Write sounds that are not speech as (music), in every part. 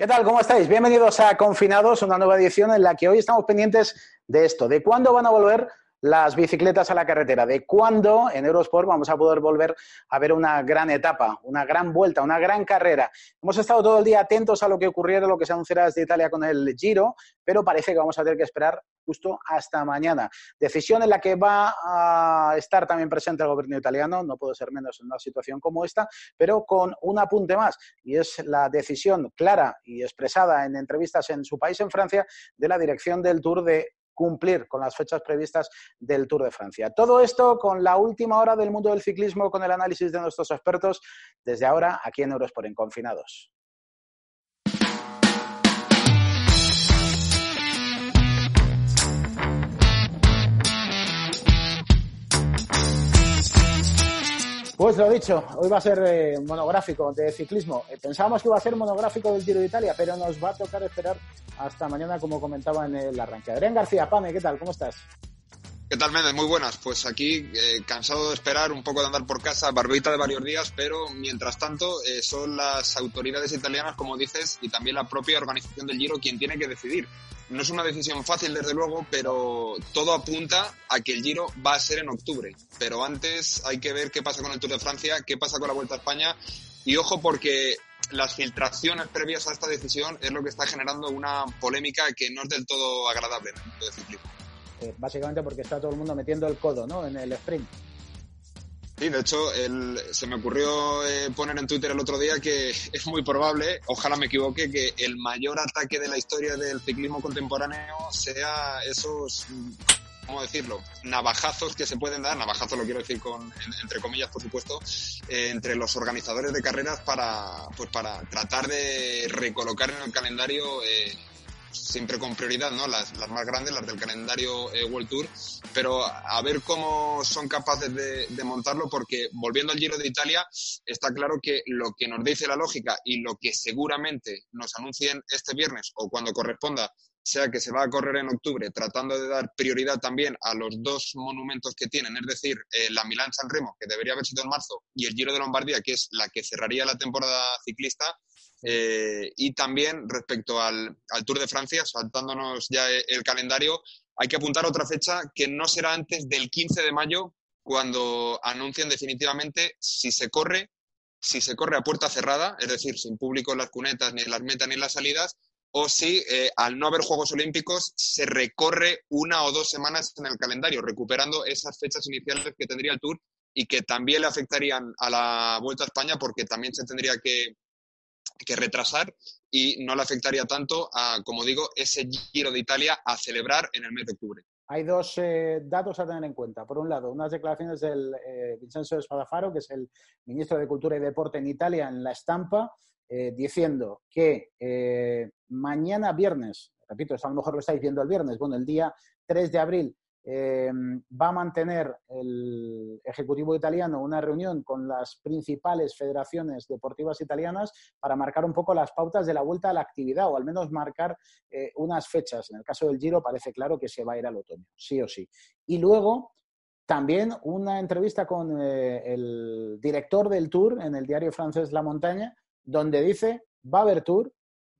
¿Qué tal? ¿Cómo estáis? Bienvenidos a Confinados, una nueva edición en la que hoy estamos pendientes de esto, de cuándo van a volver las bicicletas a la carretera, de cuándo en Eurosport vamos a poder volver a ver una gran etapa, una gran vuelta, una gran carrera. Hemos estado todo el día atentos a lo que ocurriera, lo que se anunciará desde Italia con el Giro, pero parece que vamos a tener que esperar justo hasta mañana. Decisión en la que va a estar también presente el gobierno italiano, no puede ser menos en una situación como esta, pero con un apunte más, y es la decisión clara y expresada en entrevistas en su país, en Francia, de la dirección del Tour de cumplir con las fechas previstas del Tour de Francia. Todo esto con la última hora del mundo del ciclismo, con el análisis de nuestros expertos, desde ahora aquí en Eurosport en Confinados. Pues lo dicho, hoy va a ser eh, monográfico de ciclismo. Eh, pensábamos que iba a ser monográfico del Giro de Italia, pero nos va a tocar esperar hasta mañana, como comentaba en el arranque. Adrián García, Pame, ¿qué tal? ¿Cómo estás? ¿Qué tal, Méndez? Muy buenas. Pues aquí, eh, cansado de esperar, un poco de andar por casa, barbita de varios días, pero mientras tanto eh, son las autoridades italianas, como dices, y también la propia organización del Giro quien tiene que decidir. No es una decisión fácil, desde luego, pero todo apunta a que el Giro va a ser en octubre. Pero antes hay que ver qué pasa con el Tour de Francia, qué pasa con la Vuelta a España, y ojo porque las filtraciones previas a esta decisión es lo que está generando una polémica que no es del todo agradable en el mundo del ciclismo. Eh, básicamente porque está todo el mundo metiendo el codo ¿no? en el sprint. Sí, de hecho, se me ocurrió eh, poner en Twitter el otro día que (laughs) es muy probable, ojalá me equivoque, que el mayor ataque de la historia del ciclismo contemporáneo sea esos, ¿cómo decirlo?, navajazos que se pueden dar, navajazos lo quiero decir con, entre comillas, por supuesto, eh, entre los organizadores de carreras para, pues para tratar de recolocar en el calendario siempre con prioridad, ¿no? Las, las más grandes, las del calendario eh, World Tour, pero a ver cómo son capaces de, de, montarlo, porque volviendo al Giro de Italia, está claro que lo que nos dice la lógica y lo que seguramente nos anuncien este viernes o cuando corresponda, sea que se va a correr en octubre, tratando de dar prioridad también a los dos monumentos que tienen, es decir, eh, la Milán-San Remo, que debería haber sido en marzo, y el Giro de Lombardía, que es la que cerraría la temporada ciclista, eh, y también respecto al, Tour de Francia, saltándonos ya el calendario, hay que apuntar otra fecha que no será antes del 15 de mayo, cuando anuncien definitivamente si se corre, si se corre a puerta cerrada, es decir, sin público en las cunetas, ni en las metas, ni en las salidas, o si eh, al no haber Juegos Olímpicos se recorre una o dos semanas en el calendario, recuperando esas fechas iniciales que tendría el Tour y que también le afectarían a la Vuelta a España porque también se tendría que, que retrasar y no le afectaría tanto a, como digo, ese Giro de Italia a celebrar en el mes de octubre. Hay dos eh, datos a tener en cuenta. Por un lado, unas declaraciones del eh, Vincenzo Espadafaro, que es el ministro de Cultura y Deporte en Italia, en la estampa, eh, diciendo que mañana viernes, repito, a lo mejor lo estáis viendo el viernes, bueno, el día 3 de abril eh, va a mantener el Ejecutivo italiano una reunión con las principales federaciones deportivas italianas para marcar un poco las pautas de la vuelta a la actividad o al menos marcar eh, unas fechas. En el caso del Giro parece claro que se va a ir al otoño, sí o sí. Y luego también una entrevista con eh, el director del Tour en el diario francés La Montaña, donde dice, va a haber Tour,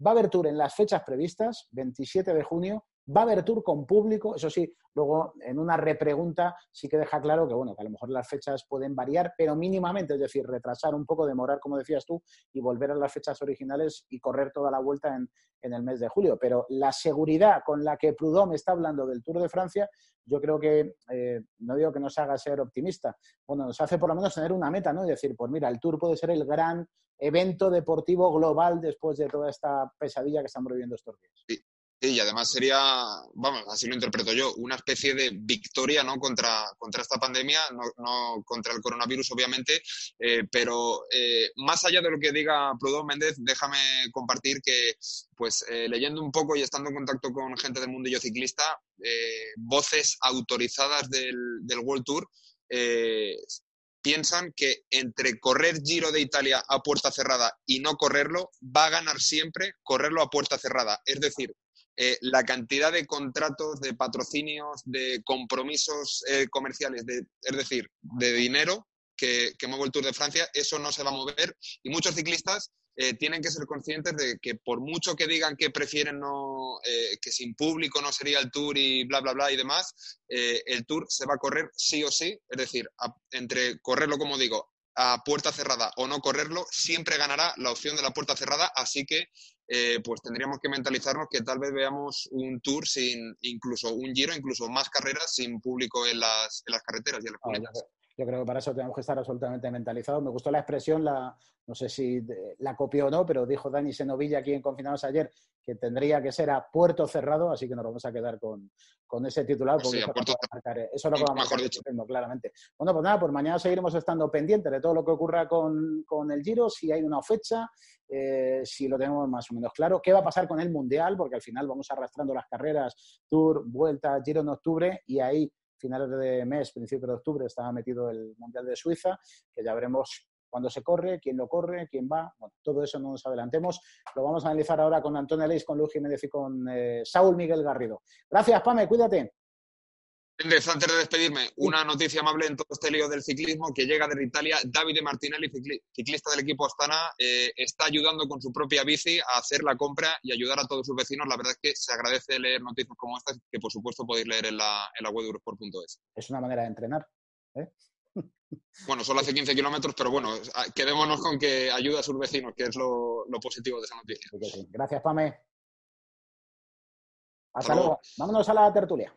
va a haber Tour en las fechas previstas, 27 de junio, Va a haber tour con público, eso sí, luego en una repregunta sí que deja claro que, bueno, que a lo mejor las fechas pueden variar, pero mínimamente, es decir, retrasar un poco, demorar, como decías tú, y volver a las fechas originales y correr toda la vuelta en, el mes de julio. Pero la seguridad con la que Prudhomme está hablando del Tour de Francia, yo creo que, eh, no digo que nos haga ser optimista, bueno, nos hace por lo menos tener una meta, ¿no? Y decir, pues mira, el Tour puede ser el gran evento deportivo global después de toda esta pesadilla que estamos viviendo estos días y además sería, vamos, así lo interpreto yo, una especie de victoria ¿no? contra, contra esta pandemia, no, no contra el coronavirus, obviamente, eh, pero eh, más allá de lo que diga Prudhomme Méndez, déjame compartir que, pues, eh, leyendo un poco y estando en contacto con gente del mundillo ciclista, voces autorizadas del, del World Tour piensan que entre correr Giro de Italia a puerta cerrada y no correrlo, va a ganar siempre correrlo a puerta cerrada. Es decir, eh, la cantidad de contratos, de patrocinios, de compromisos eh, comerciales, de, es decir, de dinero que, que mueve el Tour de Francia, eso no se va a mover y muchos ciclistas eh, tienen que ser conscientes de que por mucho que digan que prefieren no, que sin público no sería el tour y bla, bla, bla y demás, el tour se va a correr sí o sí. Es decir, entre correrlo, como digo, a puerta cerrada o no correrlo, siempre ganará la opción de la puerta cerrada, así que pues tendríamos que mentalizarnos que tal vez veamos un tour sin incluso un giro, incluso más carreras sin público en las, en las carreteras y en las ah, yo creo que para eso tenemos que estar absolutamente mentalizados. Me gustó la expresión, la, no sé si la copió o no, pero dijo Dani Senovilla aquí en Confinados ayer que tendría que ser a puerto cerrado, así que nos vamos a quedar con, ese titular, porque eso, lo que vamos a marcar, claramente. Bueno, pues nada, pues mañana seguiremos estando pendientes de todo lo que ocurra con, el Giro, si hay una fecha, eh, si lo tenemos más o menos claro. ¿Qué va a pasar con el Mundial? Porque al final vamos arrastrando las carreras, Tour, Vuelta, Giro en octubre, y ahí finales de mes, principio de octubre, estaba metido el Mundial de Suiza, que ya veremos cuándo se corre, quién lo corre, quién va. Bueno, todo eso no nos adelantemos. Lo vamos a analizar ahora con Antonio Leis, con Luis Jiménez y con eh, Saúl Miguel Garrido. Gracias, Pame, cuídate antes de despedirme, una noticia amable en todo este lío del ciclismo que llega de Italia. Davide Martinelli, ciclista del equipo Astana, eh, está ayudando con su propia bici a hacer la compra y ayudar a todos sus vecinos. La verdad es que se agradece leer noticias como estas, que por supuesto podéis leer en la, en la web de Eurosport.es. Es una manera de entrenar. ¿eh? (laughs) Bueno, solo hace 15 kilómetros, pero bueno, quedémonos con que ayuda a sus vecinos, que es lo, positivo de esa noticia. Gracias, Pame. Hasta, luego. Vámonos a la tertulia.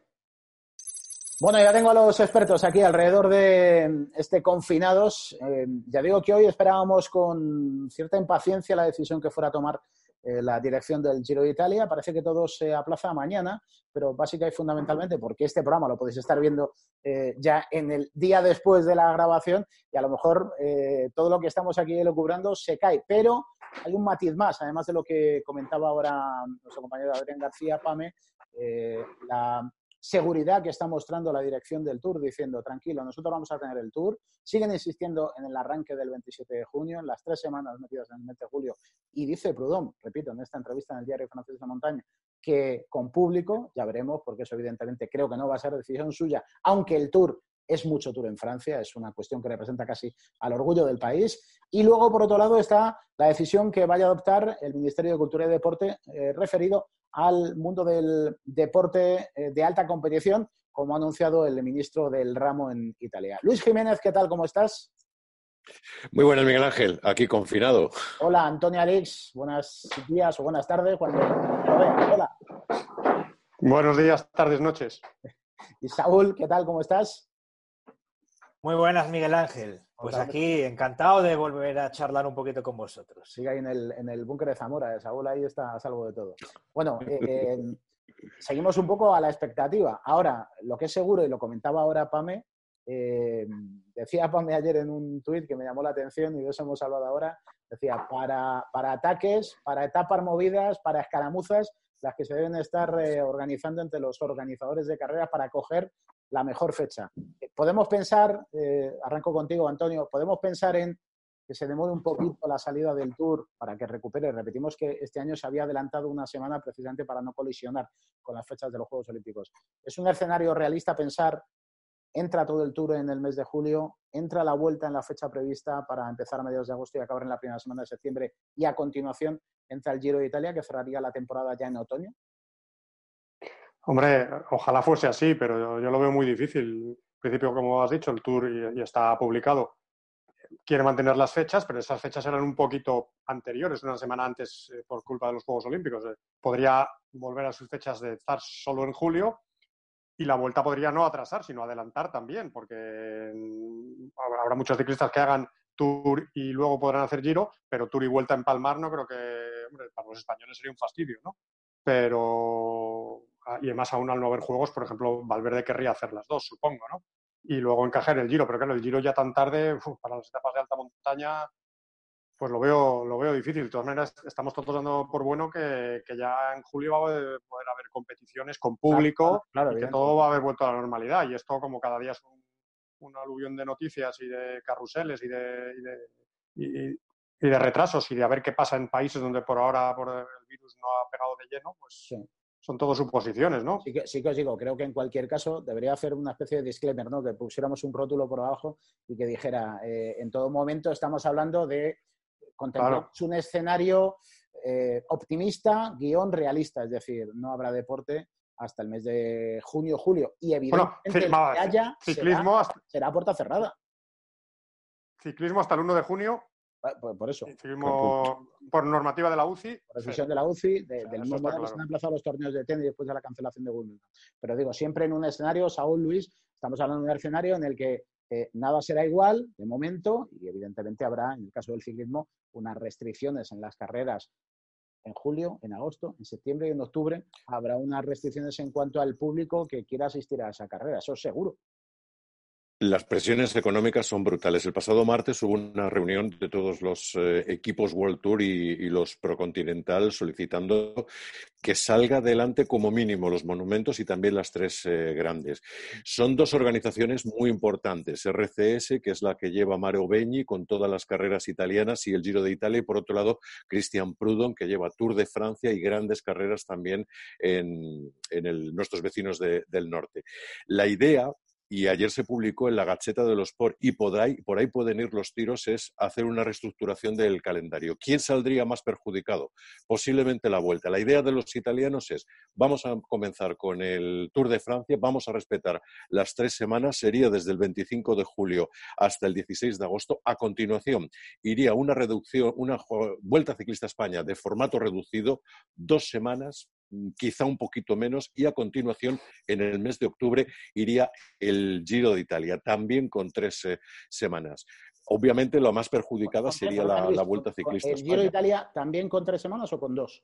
Bueno, ya tengo a los expertos aquí alrededor de este confinados. Eh, ya digo que hoy esperábamos con cierta impaciencia la decisión que fuera a tomar eh, la dirección del Giro de Italia. Parece que todo se aplaza mañana, pero básicamente y fundamentalmente porque este programa lo podéis estar viendo eh, ya en el día después de la grabación y a lo mejor todo lo que estamos aquí elucubrando se cae. Pero hay un matiz más, además de lo que comentaba ahora nuestro compañero Adrián García Pame, la seguridad que está mostrando la dirección del Tour, diciendo, tranquilo, nosotros vamos a tener el Tour. Siguen insistiendo en el arranque del 27 de junio, en las tres semanas metidas en el mes de julio. Y dice Prudhomme, repito, en esta entrevista en el diario francés de Montaña, que con público, ya veremos, porque eso evidentemente creo que no va a ser decisión suya, aunque el Tour es mucho Tour en Francia, es una cuestión que representa casi al orgullo del país. Y luego, por otro lado, está la decisión que vaya a adoptar el Ministerio de Cultura y Deporte eh, referido al mundo del deporte eh, de alta competición, como ha anunciado el ministro del ramo en Italia. Luis Jiménez, ¿qué tal? ¿Cómo estás? Muy buenas, Miguel Ángel, aquí confinado. Hola, Antonio Alex, buenos días o buenas tardes, cuando Hola. Buenos días, tardes, noches. Y Saúl, ¿qué tal? ¿Cómo estás? Muy buenas, Miguel Ángel. Pues aquí, encantado de volver a charlar un poquito con vosotros. Sigue ahí en el, en el búnker de Zamora, Saúl ahí está a salvo de todo. Bueno, (laughs) eh, seguimos un poco a la expectativa. Ahora, lo que es seguro, y lo comentaba ahora Pame, eh, decía Pame ayer en un tuit que me llamó la atención y de eso hemos hablado ahora, decía, para, para ataques, para etapas movidas, para escaramuzas, las que se deben estar eh, organizando entre los organizadores de carreras para coger la mejor fecha. Podemos pensar, eh, arranco contigo Antonio, podemos pensar en que se demore un poquito la salida del Tour para que recupere. Repetimos que este año se había adelantado una semana precisamente para no colisionar con las fechas de los Juegos Olímpicos. ¿Es un escenario realista pensar, entra todo el Tour en el mes de julio, entra la vuelta en la fecha prevista para empezar a mediados de agosto y acabar en la primera semana de septiembre y a continuación entra el Giro de Italia, que cerraría la temporada ya en otoño? Hombre, ojalá fuese así, pero yo, lo veo muy difícil. En principio, como has dicho, el Tour ya está publicado. Quiere mantener las fechas, pero esas fechas eran un poquito anteriores, una semana antes eh, por culpa de los Juegos Olímpicos. Eh, podría volver a sus fechas de estar solo en julio y la vuelta podría no atrasar, sino adelantar también, porque mm, habrá muchos ciclistas que hagan Tour y luego podrán hacer Giro, pero Tour y vuelta en Palmar no creo que, para los españoles sería un fastidio, ¿no? Pero, y además aún al no haber juegos, por ejemplo, Valverde querría hacer las dos, supongo, ¿no? Y luego encajar el Giro, pero claro, el Giro ya tan tarde, para las etapas de alta montaña, pues lo veo, lo veo difícil. De todas maneras, estamos todos dando por bueno que, ya en julio va a poder haber competiciones con público y que todo va a haber vuelto a la normalidad. Y esto, como cada día es un un aluvión de noticias y de carruseles y de, y de, de, retrasos y de a ver qué pasa en países donde por ahora por el virus no ha pegado de lleno, pues son todo suposiciones, ¿no? Sí que, sí que os digo, creo que en cualquier caso debería hacer una especie de disclaimer, ¿no? Que pusiéramos un rótulo por abajo y que dijera, eh, en todo momento estamos hablando de contemplamos un escenario eh, optimista, guion realista, es decir, no habrá deporte hasta el mes de junio, julio. Y evidentemente bueno, el que haya ciclismo será, hasta, será puerta cerrada. Ciclismo hasta el 1 de junio. Por, por eso. Ciclismo por normativa de la UCI. Por decisión de la UCI, de, del mismo modo que se claro. han emplazado los torneos de tenis después de la cancelación de Wimbledon. Pero digo, siempre en un escenario, Saúl Luis, estamos hablando de un escenario en el que eh, nada será igual de momento y evidentemente habrá, en el caso del ciclismo, unas restricciones en las carreras en julio, en agosto, en septiembre y en octubre. Habrá unas restricciones en cuanto al público que quiera asistir a esa carrera, eso es seguro. Las presiones económicas son brutales. El pasado martes hubo una reunión de todos los eh, equipos World Tour y, y los Procontinental solicitando que salga adelante como mínimo los monumentos y también las tres eh, grandes. Son dos organizaciones muy importantes. RCS, que es la que lleva Mario Begni con todas las carreras italianas y el Giro de Italia, y por otro lado Christian Prudhomme, que lleva Tour de Francia y grandes carreras también en, nuestros vecinos de, del norte. La idea y ayer se publicó en la Gaceta de los Sport y por ahí, por ahí pueden ir los tiros, es hacer una reestructuración del calendario. ¿Quién saldría más perjudicado? Posiblemente la vuelta. La idea de los italianos es, vamos a comenzar con el Tour de Francia, vamos a respetar las tres semanas, sería desde el 25 de julio hasta el 16 de agosto. A continuación, iría una reducción, una vuelta ciclista a España de formato reducido, dos semanas, quizá un poquito menos, y a continuación, en el mes de octubre, iría el Giro de Italia, también con tres eh, semanas. Obviamente, la más perjudicada sería la, la Vuelta Ciclista ¿El Giro de. Italia también con tres semanas o con dos?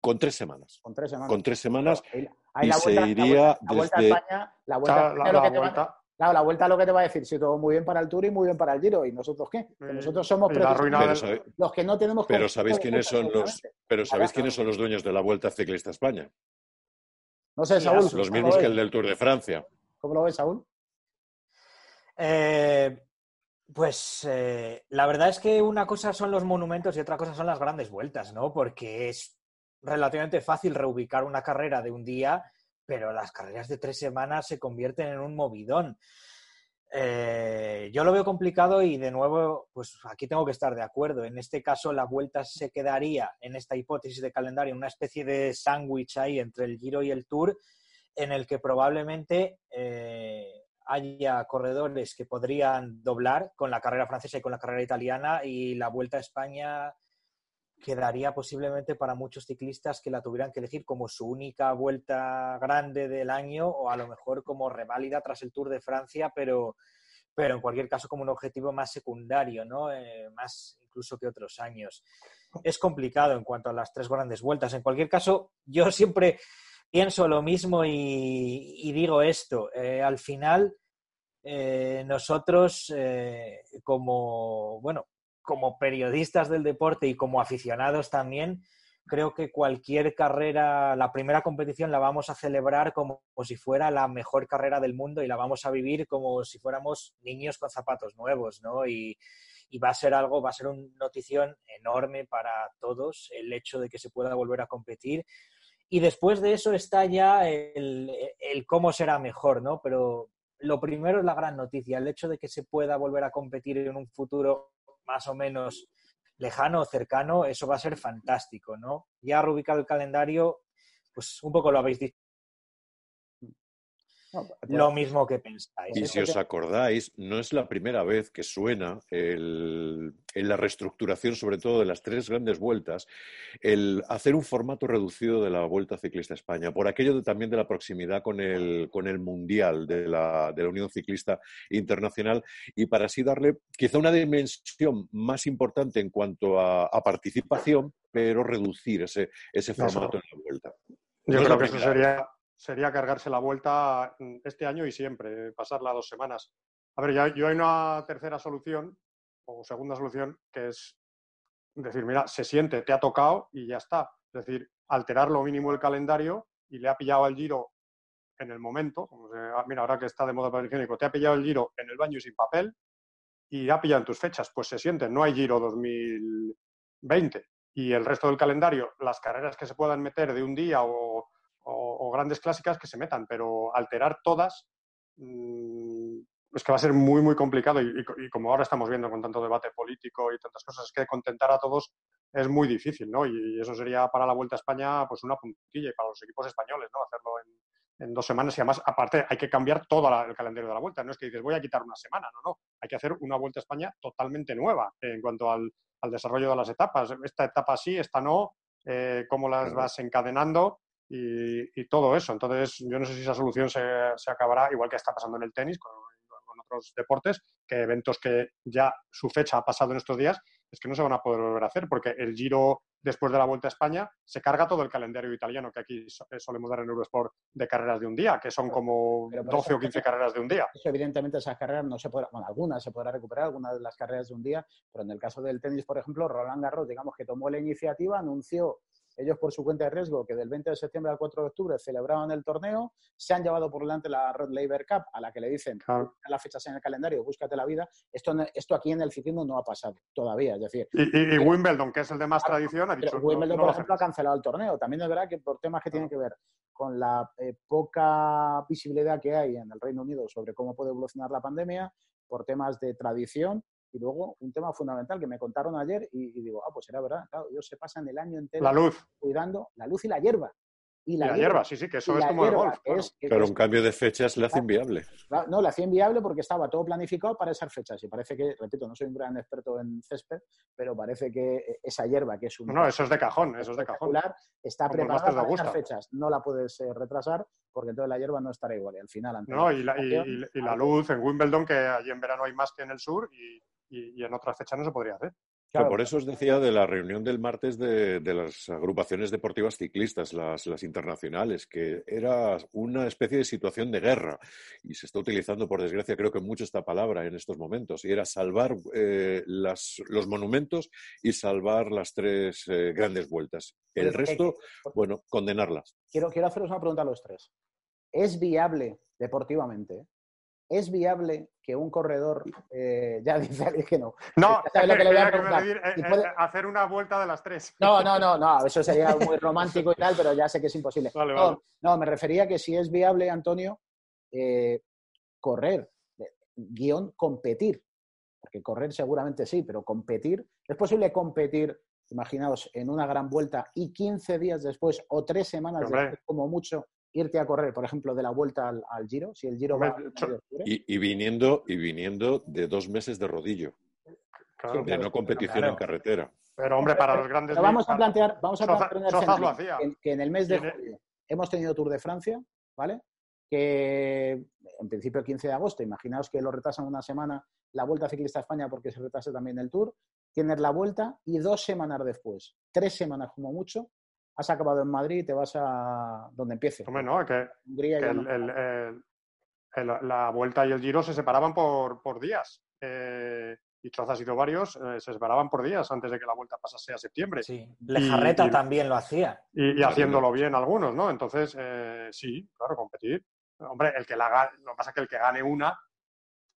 Con tres semanas. Con tres semanas. Con tres semanas y la se vuelta, la iría vuelta- la vuelta a España, la vuelta, a España la- lo la que te va- vuelta. Claro, la vuelta lo que te va a decir, si todo muy bien para el Tour y muy bien para el Giro, ¿y nosotros qué? Que Y- nosotros somos del- los que no tenemos pero ¿sabéis quiénes son los, pero ¿sabéis quiénes son los dueños de la Vuelta Ciclista a España? No sé, Saúl, Los Los ¿cómo mismos lo que el del Tour de Francia. ¿Cómo lo ves, Saúl? Eh, pues eh, la verdad es que una cosa son los monumentos y otra cosa son las grandes vueltas, ¿no? Porque es relativamente fácil reubicar una carrera de un día, pero las carreras de tres semanas se convierten en un movidón. Eh, yo lo veo complicado y de nuevo, pues aquí tengo que estar de acuerdo. En este caso, la vuelta se quedaría en esta hipótesis de calendario, una especie de sándwich ahí entre el Giro y el Tour, en el que probablemente eh, haya corredores que podrían doblar con la carrera francesa y con la carrera italiana y la Vuelta a España quedaría posiblemente para muchos ciclistas que la tuvieran que elegir como su única vuelta grande del año o a lo mejor como reválida tras el Tour de Francia, pero, pero en cualquier caso como un objetivo más secundario, ¿no? Eh, más incluso que otros años. Es complicado en cuanto a las tres grandes vueltas. En cualquier caso, yo siempre pienso lo mismo y, digo esto. Eh, al final, eh, nosotros como, bueno, como periodistas del deporte y como aficionados también, creo que cualquier carrera, la primera competición la vamos a celebrar como, como, si fuera la mejor carrera del mundo y la vamos a vivir como si fuéramos niños con zapatos nuevos, ¿no? Y, y va a ser algo, va a ser una notición enorme para todos el hecho de que se pueda volver a competir. Y después de eso está ya el, el cómo será mejor, ¿no? Pero lo primero es la gran noticia, el hecho de que se pueda volver a competir en un futuro más o menos lejano o cercano, eso va a ser fantástico, ¿no? Ya reubicado el calendario, pues un poco lo habéis dicho. No, pues, lo mismo que pensáis. Y si os acordáis, no es la primera vez que suena el, en la reestructuración, sobre todo de las tres grandes vueltas, el hacer un formato reducido de la Vuelta Ciclista a España, por aquello de, también de la proximidad con el, con el Mundial de la, de la Unión Ciclista Internacional y para así darle quizá una dimensión más importante en cuanto a, a participación, pero reducir ese, ese formato eso. en la Vuelta. Yo no creo que eso sería sería cargarse la vuelta este año y siempre, pasarla dos semanas. A ver, ya, yo hay una tercera solución, o segunda solución, que es decir, mira, se siente, te ha tocado y ya está. Es decir, alterar lo mínimo el calendario y le ha pillado al giro en el momento. Mira, ahora que está de moda el te ha pillado el giro en el baño y sin papel y ha pillado en tus fechas. Pues se siente, no hay giro 2020. Y el resto del calendario, las carreras que se puedan meter de un día o o, o, grandes clásicas que se metan, pero alterar todas, mmm, es que va a ser muy, muy complicado y, como ahora estamos viendo con tanto debate político y tantas cosas, es que contentar a todos es muy difícil, ¿no? Y eso sería para la Vuelta a España pues una puntilla y para los equipos españoles, ¿no? Hacerlo en, dos semanas y además, aparte, hay que cambiar todo el calendario de la Vuelta. No es que dices, voy a quitar una semana, no, no. Hay que hacer una Vuelta a España totalmente nueva en cuanto al, desarrollo de las etapas. Esta etapa sí, esta no, eh, cómo las vas encadenando y, todo eso. Entonces, yo no sé si esa solución se, se acabará, igual que está pasando en el tenis, con, otros deportes, que eventos que ya su fecha ha pasado en estos días, es que no se van a poder volver a hacer, porque el Giro después de la Vuelta a España se carga todo el calendario italiano que aquí eh, solemos dar en Eurosport de carreras de un día, que son como 12 o 15 carreras de un día. evidentemente esas carreras no se podrán, bueno, algunas se podrá recuperar, algunas de las carreras de un día, pero en el caso del tenis, por ejemplo, Roland Garros, digamos que tomó la iniciativa, anunció ellos por su cuenta de riesgo, que del 20 de septiembre al 4 de octubre celebraban el torneo, se han llevado por delante la Rod Laver Cup, a la que le dicen, claro. las fechas en el calendario, búscate la vida. Esto, esto aquí en el ciclismo no ha pasado todavía, es decir... Y, Wimbledon, que es el de más tradición, ha dicho... Wimbledon, por ejemplo, ha cancelado el torneo. También es verdad que por temas que tienen que ver con la eh, poca visibilidad que hay en el Reino Unido sobre cómo puede evolucionar la pandemia, por temas de tradición, y luego un tema fundamental que me contaron ayer y, digo, ah, pues era verdad, claro, ellos se pasan el año entero la luz. cuidando la luz y la hierba. Y la, hierba, sí, sí, que eso es como el golf. Pero un cambio de fechas le hace inviable. No, le hacía inviable porque estaba todo planificado para esas fechas. Y parece que, repito, no soy un gran experto en césped, pero parece que esa hierba, que es un. No, eso es de cajón, eso es de cajón. Está preparada para esas fechas. No la puedes eh, retrasar porque entonces la hierba no estará igual. Y al final. No, y la, y la luz en Wimbledon, que allí en verano hay más que en el sur, y y, en otras fechas no se podría hacer. por eso os decía de la reunión del martes de, las agrupaciones deportivas ciclistas, las, internacionales, que era una especie de situación de guerra y se está utilizando, por desgracia, creo que mucho esta palabra en estos momentos, y era salvar eh, los monumentos y salvar las tres eh, grandes vueltas. El resto, bueno, condenarlas. Quiero, quiero haceros una pregunta a los tres. ¿Es viable deportivamente ¿Es viable que un corredor, eh, ya (laughs) dice que no? No, lo que le voy a. (laughs) Eh, eh, hacer una vuelta de las tres. No, no, no, no, eso sería muy romántico y tal, pero ya sé que es imposible. (laughs) no, me refería que si es viable, Antonio, correr, guion, competir. Porque correr seguramente sí, pero competir, ¿es posible competir, imaginaos, en una gran vuelta y 15 días después o tres semanas después, como mucho, irte a correr, por ejemplo, de la vuelta al, Giro, si el Giro va... Y, viniendo, y viniendo de dos meses de rodillo, de no competición en carretera. Pero, hombre, para los grandes... vamos a plantear, vamos a plantear que, en el mes de julio hemos tenido Tour de Francia, ¿vale? Que en principio el 15 de agosto, imaginaos que lo retrasan una semana la Vuelta Ciclista a España porque se retrase también el Tour, tienes la vuelta y dos semanas después, tres semanas como mucho, has acabado en Madrid y te vas a donde empiece. Hombre, no, que, la vuelta y el giro se separaban por, días. Eh, y Troza ha sido varios, eh, se separaban por días antes de que la vuelta pasase a septiembre. Sí, Lejarreta también lo hacía. Y, haciéndolo bien algunos, ¿no? Entonces, eh, sí, claro, competir. Hombre, el que la lo que pasa es que el que gane una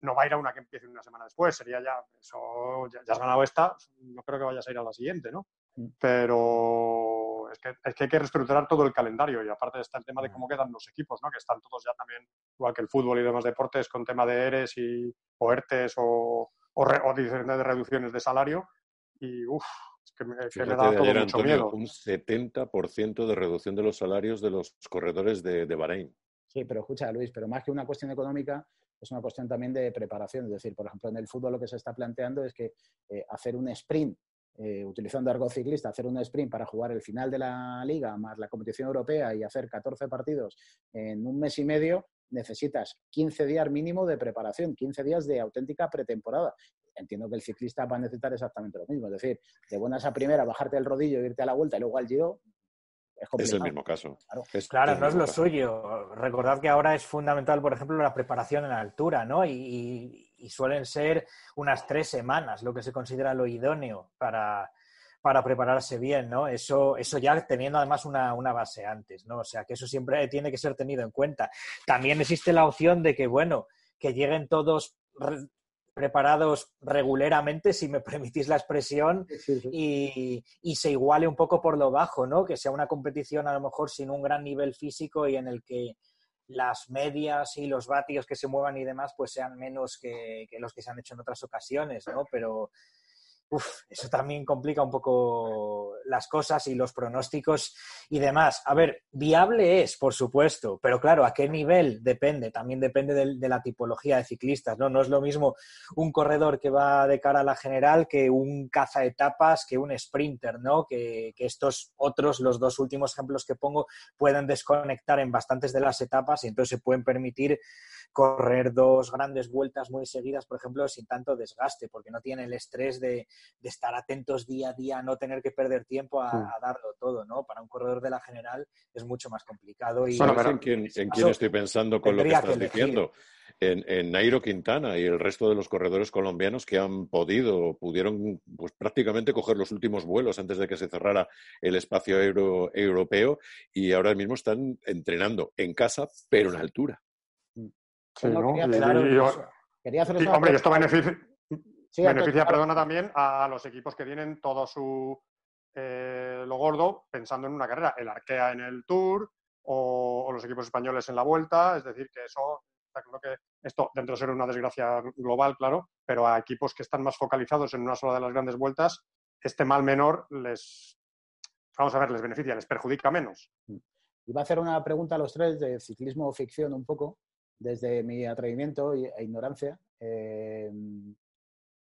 no va a ir a una que empiece una semana después. Sería ya, eso, ya, has ganado esta, no creo que vayas a ir a la siguiente, ¿no? Mm. Pero es que, hay que reestructurar todo el calendario y aparte está el tema de cómo quedan los equipos, ¿no? que están todos ya también, igual que el fútbol y demás deportes, con tema de ERES y, o ERTES o, o, diferentes reducciones de salario. Y uff, es que me, da todo mucho miedo. Un 70% de reducción de los salarios de los corredores de, de Bahrein. Sí, pero escucha, Luis, pero más que una cuestión económica, es una cuestión también de preparación. Es decir, por ejemplo, en el fútbol lo que se está planteando es que eh, hacer un sprint eh, utilizando argot ciclista, hacer un sprint para jugar el final de la liga más la competición europea y hacer 14 partidos en un mes y medio, necesitas 15 días mínimo de preparación, 15 días de auténtica pretemporada. Entiendo que el ciclista va a necesitar exactamente lo mismo, es decir, de buenas a primera, bajarte el rodillo, irte a la vuelta y luego al giro, es, el mismo caso. Claro, no es lo suyo. Recordad que ahora es fundamental, por ejemplo, la preparación en altura, ¿no? Y, suelen ser unas tres semanas lo que se considera lo idóneo para, prepararse bien, ¿no? Eso, eso ya teniendo además una, una, base antes, ¿no? O sea, que eso siempre tiene que ser tenido en cuenta. También existe la opción de que, bueno, que lleguen todos preparados regularmente, si me (laughs) permitís la expresión, Y, se iguale un poco por lo bajo, ¿no? Que sea una competición a lo mejor sin un gran nivel físico y en el que las medias y los vatios que se muevan y demás pues sean menos que, que los que se han hecho en otras ocasiones, ¿no? Pero uf, eso también complica un poco las cosas y los pronósticos y demás. A ver, viable es, por supuesto, pero claro, ¿a qué nivel? Depende, también depende de, la tipología de ciclistas, ¿no? No es lo mismo un corredor que va de cara a la general que un caza etapas, que un sprinter, ¿no? Que, que estos otros, los dos últimos ejemplos que pongo, pueden desconectar en bastantes de las etapas y entonces se pueden permitir correr dos grandes vueltas muy seguidas, por ejemplo, sin tanto desgaste, porque no tiene el estrés de, estar atentos día a día, no tener que perder tiempo a, darlo todo, ¿no? Para un corredor de la general es mucho más complicado. Y ¿En quién, estoy pensando con lo que estás diciendo? En, en, Nairo Quintana y el resto de los corredores colombianos que han podido, pudieron pues, prácticamente coger los últimos vuelos antes de que se cerrara el espacio europeo y ahora mismo están entrenando en casa, pero en altura. Sí, ¿no? Quería, hacer hombre, esto beneficia, beneficia perdona, también a los equipos que tienen todo su eh, lo gordo pensando en una carrera. El Arkea en el Tour o, los equipos españoles en la Vuelta. Es decir, que eso, creo que esto, dentro de ser una desgracia global, claro, pero a equipos que están más focalizados en una sola de las grandes vueltas, este mal menor les, vamos a ver, les beneficia, les perjudica menos. Iba a hacer una pregunta a los tres de ciclismo o ficción un poco desde mi atrevimiento e ignorancia. Eh,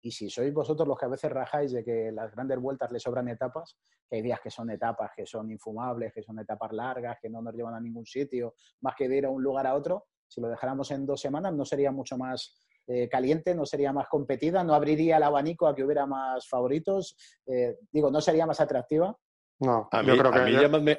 y si sois vosotros los que a veces rajáis de que las grandes vueltas le sobran etapas, que hay días que son etapas que son infumables, que son etapas largas, que no nos llevan a ningún sitio, más que de ir a un lugar a otro, si lo dejáramos en dos semanas no sería mucho más eh, caliente, no sería más competida, no abriría el abanico a que hubiera más favoritos, eh, digo, no sería más atractiva. No, a mí, creo que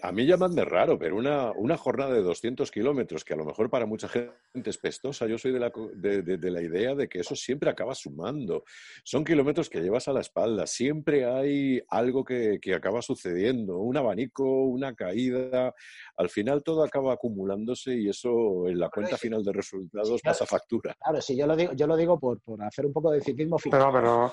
a mí, llamadme, raro, pero una, una, jornada de 200 kilómetros, que a lo mejor para mucha gente es pestosa, yo soy de la, de, la, idea de que eso siempre acaba sumando. Son kilómetros que llevas a la espalda, siempre hay algo que, que acaba sucediendo, un abanico, una caída, al final todo acaba acumulándose y eso en la cuenta final de resultados pasa factura. Claro, sí, yo lo digo, yo lo digo por, por hacer un poco de ciclismo Pero, pero,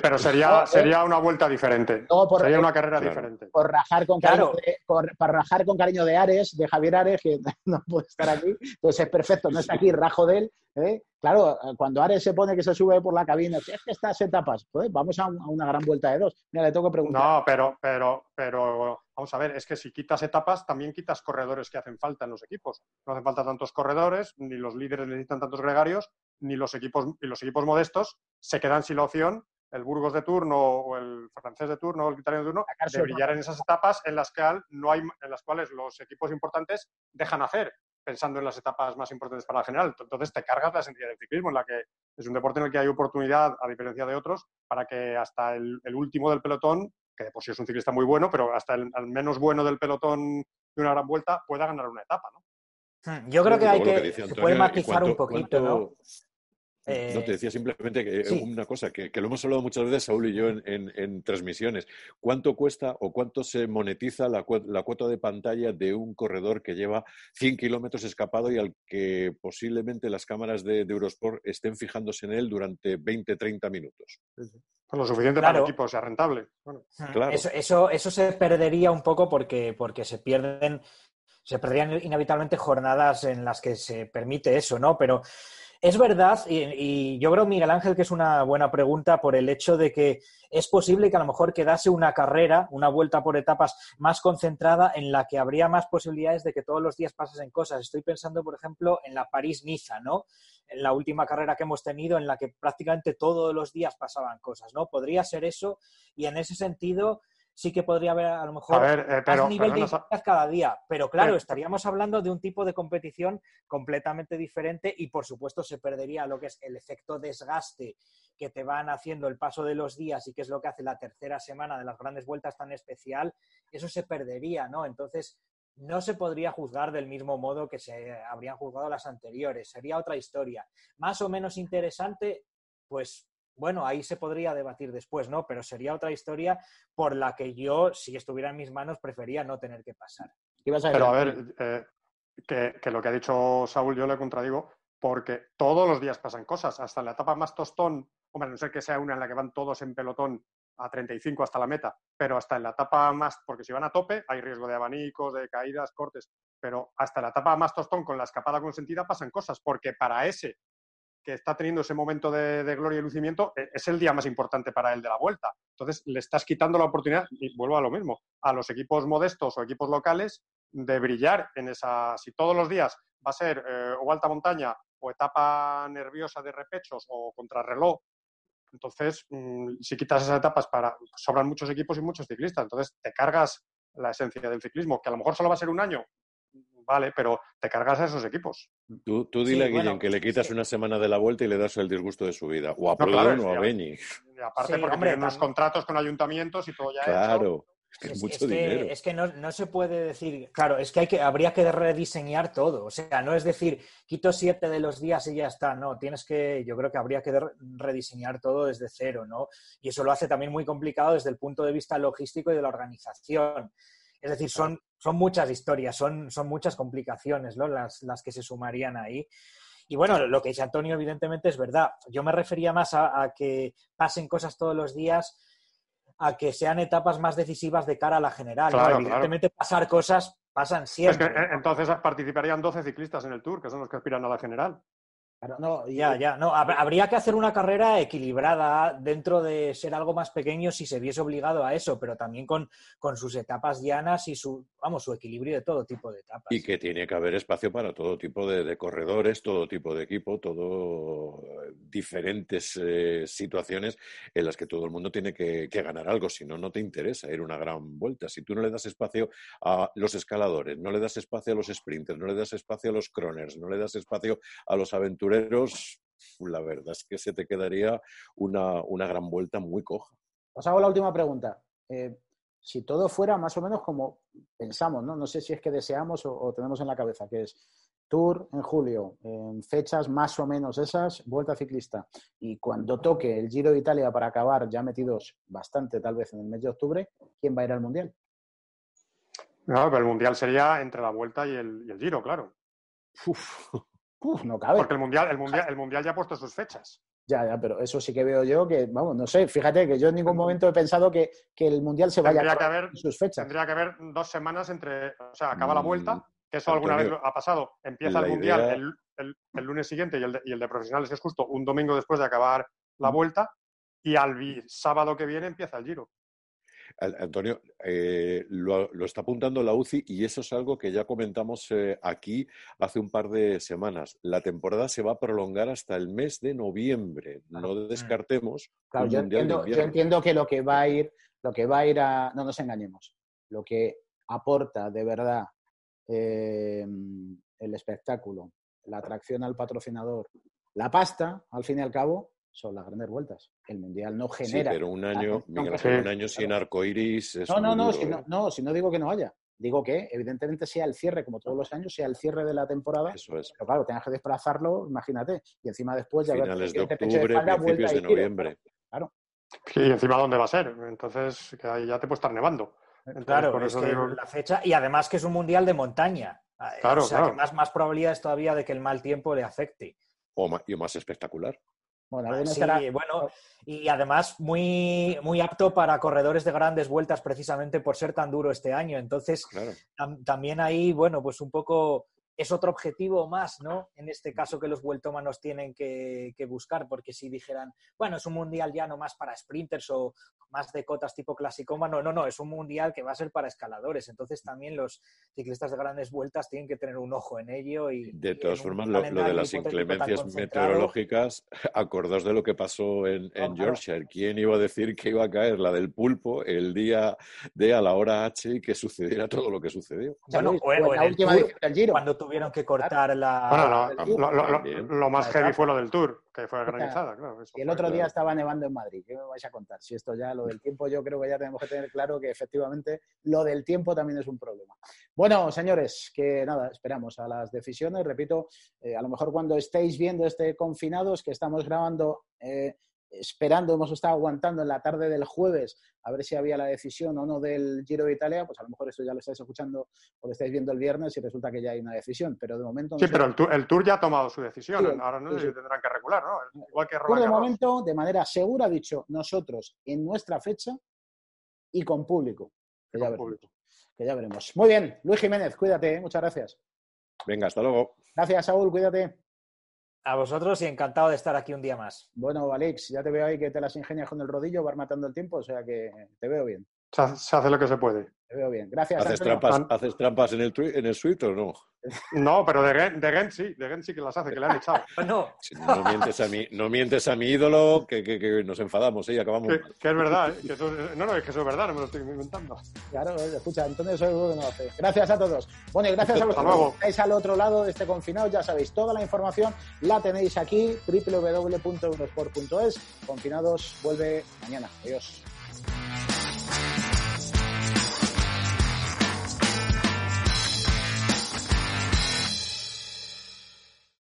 pero sería, sería una vuelta diferente. sería una carrera diferente por rajar con cariño, de, para rajar con cariño de Ares, de Javier Ares, que (laughs) no puede estar aquí, pues es perfecto, no está aquí, rajo de él. ¿eh? Claro, cuando Ares se pone que se sube por la cabina, es que estas etapas, pues vamos a, una gran vuelta de dos. Mira, le tengo que preguntar. No, pero, pero, pero vamos a ver, es que si quitas etapas, también quitas corredores que hacen falta en los equipos. No hacen falta tantos corredores, ni los líderes necesitan tantos gregarios, ni los equipos, y los equipos modestos se quedan sin la opción el Burgos de turno o el francés de turno o el italiano de turno de brillar en esas etapas en las, que no hay, en las cuales los equipos importantes dejan hacer, pensando en las etapas más importantes para la general. Entonces te cargas la esencia del ciclismo, en la que es un deporte en el que hay oportunidad, a diferencia de otros, para que hasta el, último del pelotón, que por sí es un ciclista muy bueno, pero hasta el, menos bueno del pelotón de una gran vuelta pueda ganar una etapa, ¿no? Hmm, yo creo que hay que, se puede matizar un poquito, ¿no? No, te decía simplemente que eh, una cosa, que, lo hemos hablado muchas veces, Saúl y yo, en, transmisiones. ¿Cuánto cuesta o cuánto se monetiza la, cuota de pantalla de un corredor que lleva 100 kilómetros escapado y al que posiblemente las cámaras de, Eurosport estén fijándose en él durante 20, 30 minutos? Pues lo suficiente para que el equipo sea rentable. Claro. Eso, eso, se perdería un poco porque, porque se pierden se perderían inevitablemente jornadas en las que se permite eso, ¿no? Pero es verdad, y, yo creo, Miguel Ángel, que es una buena pregunta por el hecho de que es posible que a lo mejor quedase una carrera, una vuelta por etapas más concentrada en la que habría más posibilidades de que todos los días pasasen cosas. Estoy pensando, por ejemplo, en la París-Niza, ¿no? En la última carrera que hemos tenido en la que prácticamente todos los días pasaban cosas, ¿no? Podría ser eso y en ese sentido sí que podría haber a lo mejor a eh, nivel de intensidad cada día. Pero claro, estaríamos hablando de un tipo de competición completamente diferente y por supuesto se perdería lo que es el efecto desgaste que te van haciendo el paso de los días y que es lo que hace la tercera semana de las grandes vueltas tan especial, eso se perdería, ¿no? Entonces, no se podría juzgar del mismo modo que se habrían juzgado las anteriores. Sería otra historia. Más o menos interesante, pues bueno, ahí se podría debatir después, ¿no? Pero sería otra historia por la que yo, si estuviera en mis manos, prefería no tener que pasar. Pero a ver, eh, que, lo que ha dicho Saúl yo le contradigo, porque todos los días pasan cosas, hasta en la etapa más tostón, hombre, no ser que sea una en la que van todos en pelotón a 35 hasta la meta, pero hasta en la etapa más, porque si van a tope hay riesgo de abanicos, de caídas, cortes, pero hasta la etapa más tostón con la escapada consentida pasan cosas, porque para ese que está teniendo ese momento de, gloria y lucimiento, e, es el día más importante para él de la vuelta. Entonces, le estás quitando la oportunidad, y vuelvo a lo mismo, a los equipos modestos o equipos locales de brillar en esa. Si todos los días va a ser eh, o alta montaña o etapa nerviosa de repechos o contrarreloj, entonces, mm, si quitas esas etapas, para sobran muchos equipos y muchos ciclistas. Entonces, te cargas la esencia del ciclismo, que a lo mejor solo va a ser un año, vale, pero te cargas a esos equipos. Tú, tú dile a Guillem que le quitas una semana de la vuelta y le das el disgusto de su vida. O a no, o a Beni. Y aparte porque tienen unos contratos con ayuntamientos y todo ya claro. Es, mucho dinero. Que, es que no, se puede decir, claro, es que, hay que habría que rediseñar todo. O sea, no es decir, quito siete de los días y ya está. No, tienes que, yo creo que habría que rediseñar todo desde cero, ¿no? Y eso lo hace también muy complicado desde el punto de vista logístico y de la organización. Es decir, son, son muchas historias, son, son muchas complicaciones ¿no? las, las que se sumarían ahí. Y bueno, lo que dice Antonio, evidentemente, es verdad. Yo me refería más a, que pasen cosas todos los días, a que sean etapas más decisivas de cara a la general. Evidentemente, pasar cosas pasan siempre. Eh, entonces participarían 12 ciclistas en el Tour, que son los que aspiran a la general no, ya, ya. No, habría que hacer una carrera equilibrada dentro de ser algo más pequeño si se viese obligado a eso, pero también con, con sus etapas llanas y su, vamos, su equilibrio de todo tipo de etapas. Y que tiene que haber espacio para todo tipo de, corredores, todo tipo de equipo, todo diferentes eh, situaciones en las que todo el mundo tiene que, que ganar algo, si no, no te interesa ir una gran vuelta. Si tú no le das espacio a los escaladores, no le das espacio a los sprinters, no le das espacio a los croners, no le das espacio a los aventureros, la verdad es que se te quedaría una, gran vuelta muy coja. Os hago la última pregunta. Eh, si todo fuera más o menos como pensamos, ¿no? No sé si es que deseamos o, tenemos en la cabeza, que es Tour en julio, en fechas más o menos esas, vuelta ciclista. Y cuando toque el Giro de Italia para acabar ya metidos bastante, tal vez en el mes de octubre, ¿quién va a ir al Mundial? No, pero el Mundial sería entre la vuelta y el, y el Giro, claro. Uf no cabe. Porque el mundial, el, mundial, el mundial ya ha puesto sus fechas. Ya, ya, pero eso sí que veo yo que, vamos, no sé, fíjate que yo en ningún momento he pensado que, el Mundial se vaya a sus fechas. Tendría que haber dos semanas entre, o sea, acaba la vuelta, mm, que eso alguna vez ha pasado, empieza el Mundial el, lunes siguiente y el, de, y el de profesionales es justo un domingo después de acabar la mm. vuelta y al sábado que viene empieza el Giro. Antonio, eh, lo, está apuntando la UCI y eso es algo que ya comentamos eh, aquí hace un par de semanas. La temporada se va a prolongar hasta el mes de noviembre. No mm. descartemos. Claro, yo, entiendo, que lo que va a ir, lo que va a ir a, no nos engañemos, lo que aporta de verdad eh, el espectáculo, la atracción al patrocinador, la pasta, al fin y al cabo, son las grandes vueltas. El Mundial no genera... Sí, pero un año, un año sin arcoiris es No, no, no, si no, no, si no digo que no haya. Digo que, evidentemente, sea el cierre, como todos los años, sea el cierre de la temporada. Eso es. Pero claro, tengas que desplazarlo, imagínate. Y encima después ya Finales de octubre, principios de noviembre. Claro. Sí, y encima dónde va a ser. Entonces, que ahí ya te puede estar nevando. claro, por eso digo... la fecha. Y además que es un mundial de montaña. Claro, o sea, que más, más probabilidades todavía de que el mal tiempo le afecte. O más, y más espectacular. Bueno, bueno, y además muy, muy apto para corredores de grandes vueltas precisamente por ser tan duro este año. Entonces, también ahí, bueno, pues un poco es otro objetivo más, ¿no? En este caso que los vueltómanos tienen que, buscar, porque si dijeran, bueno, es un mundial ya no más para sprinters o más de cotas tipo clasicómano, no, no, es un mundial que va a ser para escaladores. Entonces también los ciclistas de grandes vueltas tienen que tener un ojo en ello. y De todas formas, lo, de las inclemencias meteorológicas, (laughs) acordaos de lo que pasó en, en Yorkshire. ¿Quién iba a decir que iba a caer la del pulpo el día de a la hora H y que sucediera todo lo que sucedió? Bueno, o, la última vez del Giro. Cuando tuvieron que cortar la... Bueno, lo, más heavy fue lo del Tour, que fue granizada, claro. Y el otro día estaba nevando en Madrid, ¿qué me vais a contar? Si esto ya, lo del tiempo, yo creo que ya tenemos que tener claro que efectivamente lo del tiempo también es un problema. Bueno, señores, que nada, esperamos a las decisiones. Repito, eh, a lo mejor cuando estéis viendo este confinados, que estamos grabando... Eh, esperando, hemos estado aguantando en la tarde del jueves a ver si había la decisión o no del Giro de Italia, pues a lo mejor esto ya lo estáis escuchando o lo estáis viendo el viernes y resulta que ya hay una decisión, pero de momento... No sí, pero el tour, ya ha tomado su decisión, ahora no tendrán que regular, ¿no? Igual que Roland de momento, de manera segura, ha dicho nosotros en nuestra fecha y con público. Que, ya, veremos, que ya veremos. Muy bien, Luis Jiménez, cuídate, ¿eh? muchas gracias. Venga, hasta luego. Gracias, Saúl, cuídate. A vosotros y encantado de estar aquí un día más. Bueno, Alex, ya te veo ahí que te las ingenias con el rodillo, vas matando el tiempo, o sea que te veo bien. Se hace lo que se puede. Te veo bien. Gracias. ¿Haces, trampas, ¿Haces trampas en el, en el suite o no? No, pero de Gent, sí, de Gent sí que las hace, que le han echado. (laughs) no. no mientes a mi, no mientes a mi ídolo, que, que, que nos enfadamos ¿eh? y acabamos. Que, es verdad, ¿eh? no, no, es que eso es verdad, no me lo estoy inventando. Claro, escucha, Antonio eso no hace. Gracias a todos. Bueno, y gracias a los que estáis al otro lado de este confinado, ya sabéis, toda la información la tenéis aquí, www.eurosport.es. Confinados vuelve mañana. Adiós. Bye.